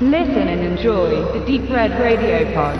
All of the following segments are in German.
Listen and enjoy the Deep Red Radio Pod.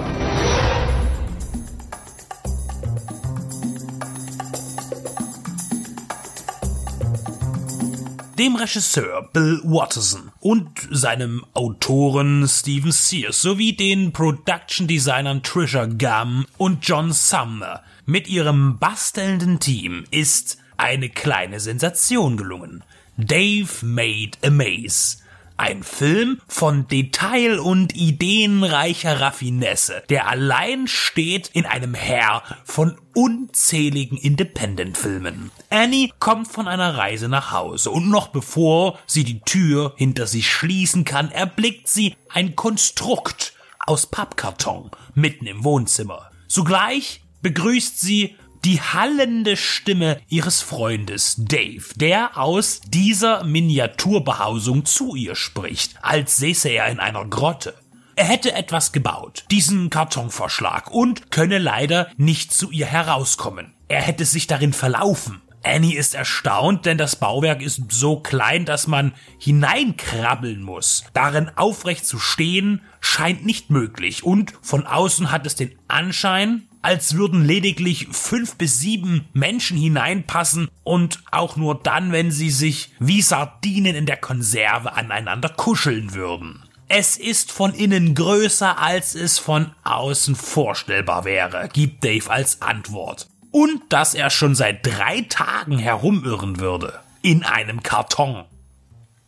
dem Regisseur Bill Watterson und seinem Autoren Stephen Sears sowie den Production Designern Trisha Gum und John Sumner mit ihrem bastelnden Team ist eine kleine Sensation gelungen. Dave Made a Maze ein Film von Detail- und ideenreicher Raffinesse, der allein steht in einem Heer von unzähligen Independent-Filmen. Annie kommt von einer Reise nach Hause und noch bevor sie die Tür hinter sich schließen kann, erblickt sie ein Konstrukt aus Pappkarton mitten im Wohnzimmer. Zugleich begrüßt sie die hallende Stimme ihres Freundes Dave, der aus dieser Miniaturbehausung zu ihr spricht, als säße er in einer Grotte. Er hätte etwas gebaut, diesen Kartonvorschlag, und könne leider nicht zu ihr herauskommen. Er hätte sich darin verlaufen. Annie ist erstaunt, denn das Bauwerk ist so klein, dass man hineinkrabbeln muss. Darin aufrecht zu stehen scheint nicht möglich und von außen hat es den Anschein, als würden lediglich fünf bis sieben Menschen hineinpassen und auch nur dann, wenn sie sich wie Sardinen in der Konserve aneinander kuscheln würden. Es ist von innen größer, als es von außen vorstellbar wäre, gibt Dave als Antwort. Und dass er schon seit drei Tagen herumirren würde. In einem Karton.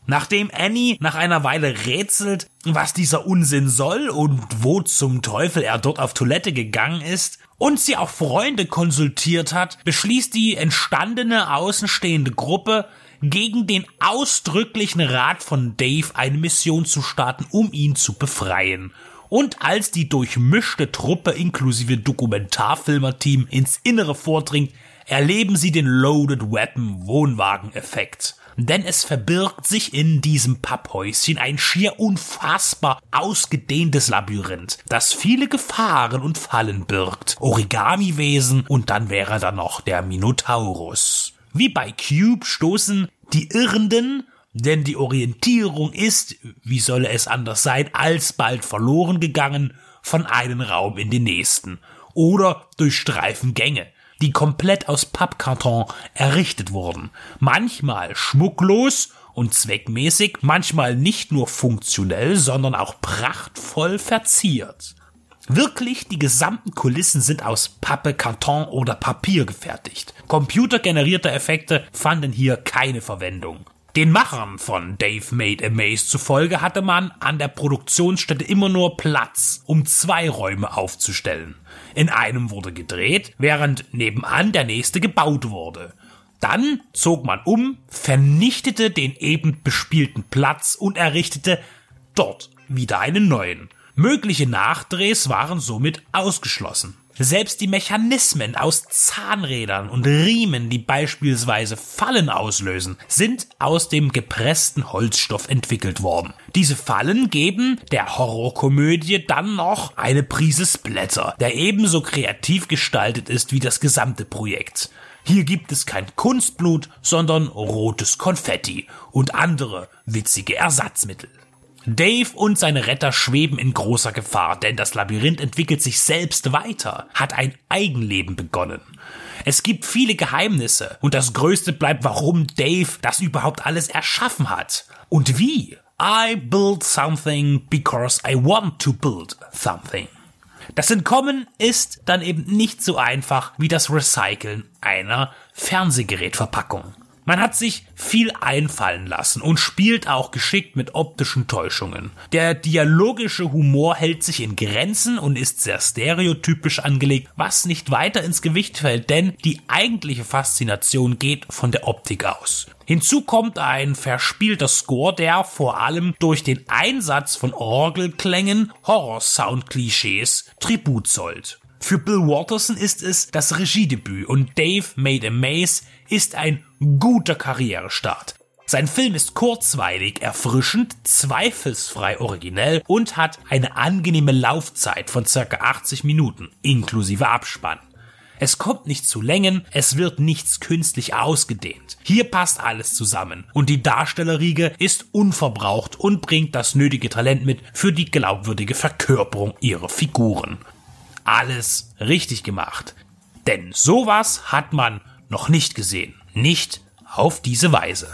Nachdem Annie nach einer Weile rätselt, was dieser Unsinn soll und wo zum Teufel er dort auf Toilette gegangen ist, und sie auch Freunde konsultiert hat, beschließt die entstandene außenstehende Gruppe, gegen den ausdrücklichen Rat von Dave eine Mission zu starten, um ihn zu befreien. Und als die durchmischte Truppe inklusive Dokumentarfilmerteam ins Innere vordringt, erleben sie den Loaded Weapon Wohnwagen-Effekt denn es verbirgt sich in diesem Papphäuschen ein schier unfassbar ausgedehntes Labyrinth, das viele Gefahren und Fallen birgt, Origamiwesen und dann wäre da noch der Minotaurus. Wie bei Cube stoßen die Irrenden denn die Orientierung ist, wie solle es anders sein, alsbald verloren gegangen von einem Raum in den nächsten. Oder durch Streifengänge die komplett aus Pappkarton errichtet wurden. Manchmal schmucklos und zweckmäßig, manchmal nicht nur funktionell, sondern auch prachtvoll verziert. Wirklich, die gesamten Kulissen sind aus Pappe, Karton oder Papier gefertigt. Computergenerierte Effekte fanden hier keine Verwendung. Den Machern von Dave Made a Maze zufolge hatte man an der Produktionsstätte immer nur Platz, um zwei Räume aufzustellen. In einem wurde gedreht, während nebenan der nächste gebaut wurde. Dann zog man um, vernichtete den eben bespielten Platz und errichtete dort wieder einen neuen. Mögliche Nachdrehs waren somit ausgeschlossen. Selbst die Mechanismen aus Zahnrädern und Riemen, die beispielsweise Fallen auslösen, sind aus dem gepressten Holzstoff entwickelt worden. Diese Fallen geben der Horrorkomödie dann noch eine Prise Splatter, der ebenso kreativ gestaltet ist wie das gesamte Projekt. Hier gibt es kein Kunstblut, sondern rotes Konfetti und andere witzige Ersatzmittel. Dave und seine Retter schweben in großer Gefahr, denn das Labyrinth entwickelt sich selbst weiter, hat ein Eigenleben begonnen. Es gibt viele Geheimnisse und das Größte bleibt, warum Dave das überhaupt alles erschaffen hat. Und wie? I build something because I want to build something. Das Entkommen ist dann eben nicht so einfach wie das Recyceln einer Fernsehgerätverpackung. Man hat sich viel einfallen lassen und spielt auch geschickt mit optischen Täuschungen. Der dialogische Humor hält sich in Grenzen und ist sehr stereotypisch angelegt, was nicht weiter ins Gewicht fällt, denn die eigentliche Faszination geht von der Optik aus. Hinzu kommt ein verspielter Score, der vor allem durch den Einsatz von Orgelklängen Horror-Sound-Klischees Tribut zollt. Für Bill Watterson ist es das Regiedebüt und Dave Made a Maze ist ein guter Karrierestart. Sein Film ist kurzweilig, erfrischend, zweifelsfrei originell und hat eine angenehme Laufzeit von circa 80 Minuten, inklusive Abspann. Es kommt nicht zu Längen, es wird nichts künstlich ausgedehnt. Hier passt alles zusammen und die Darstellerriege ist unverbraucht und bringt das nötige Talent mit für die glaubwürdige Verkörperung ihrer Figuren alles richtig gemacht. Denn sowas hat man noch nicht gesehen. Nicht auf diese Weise.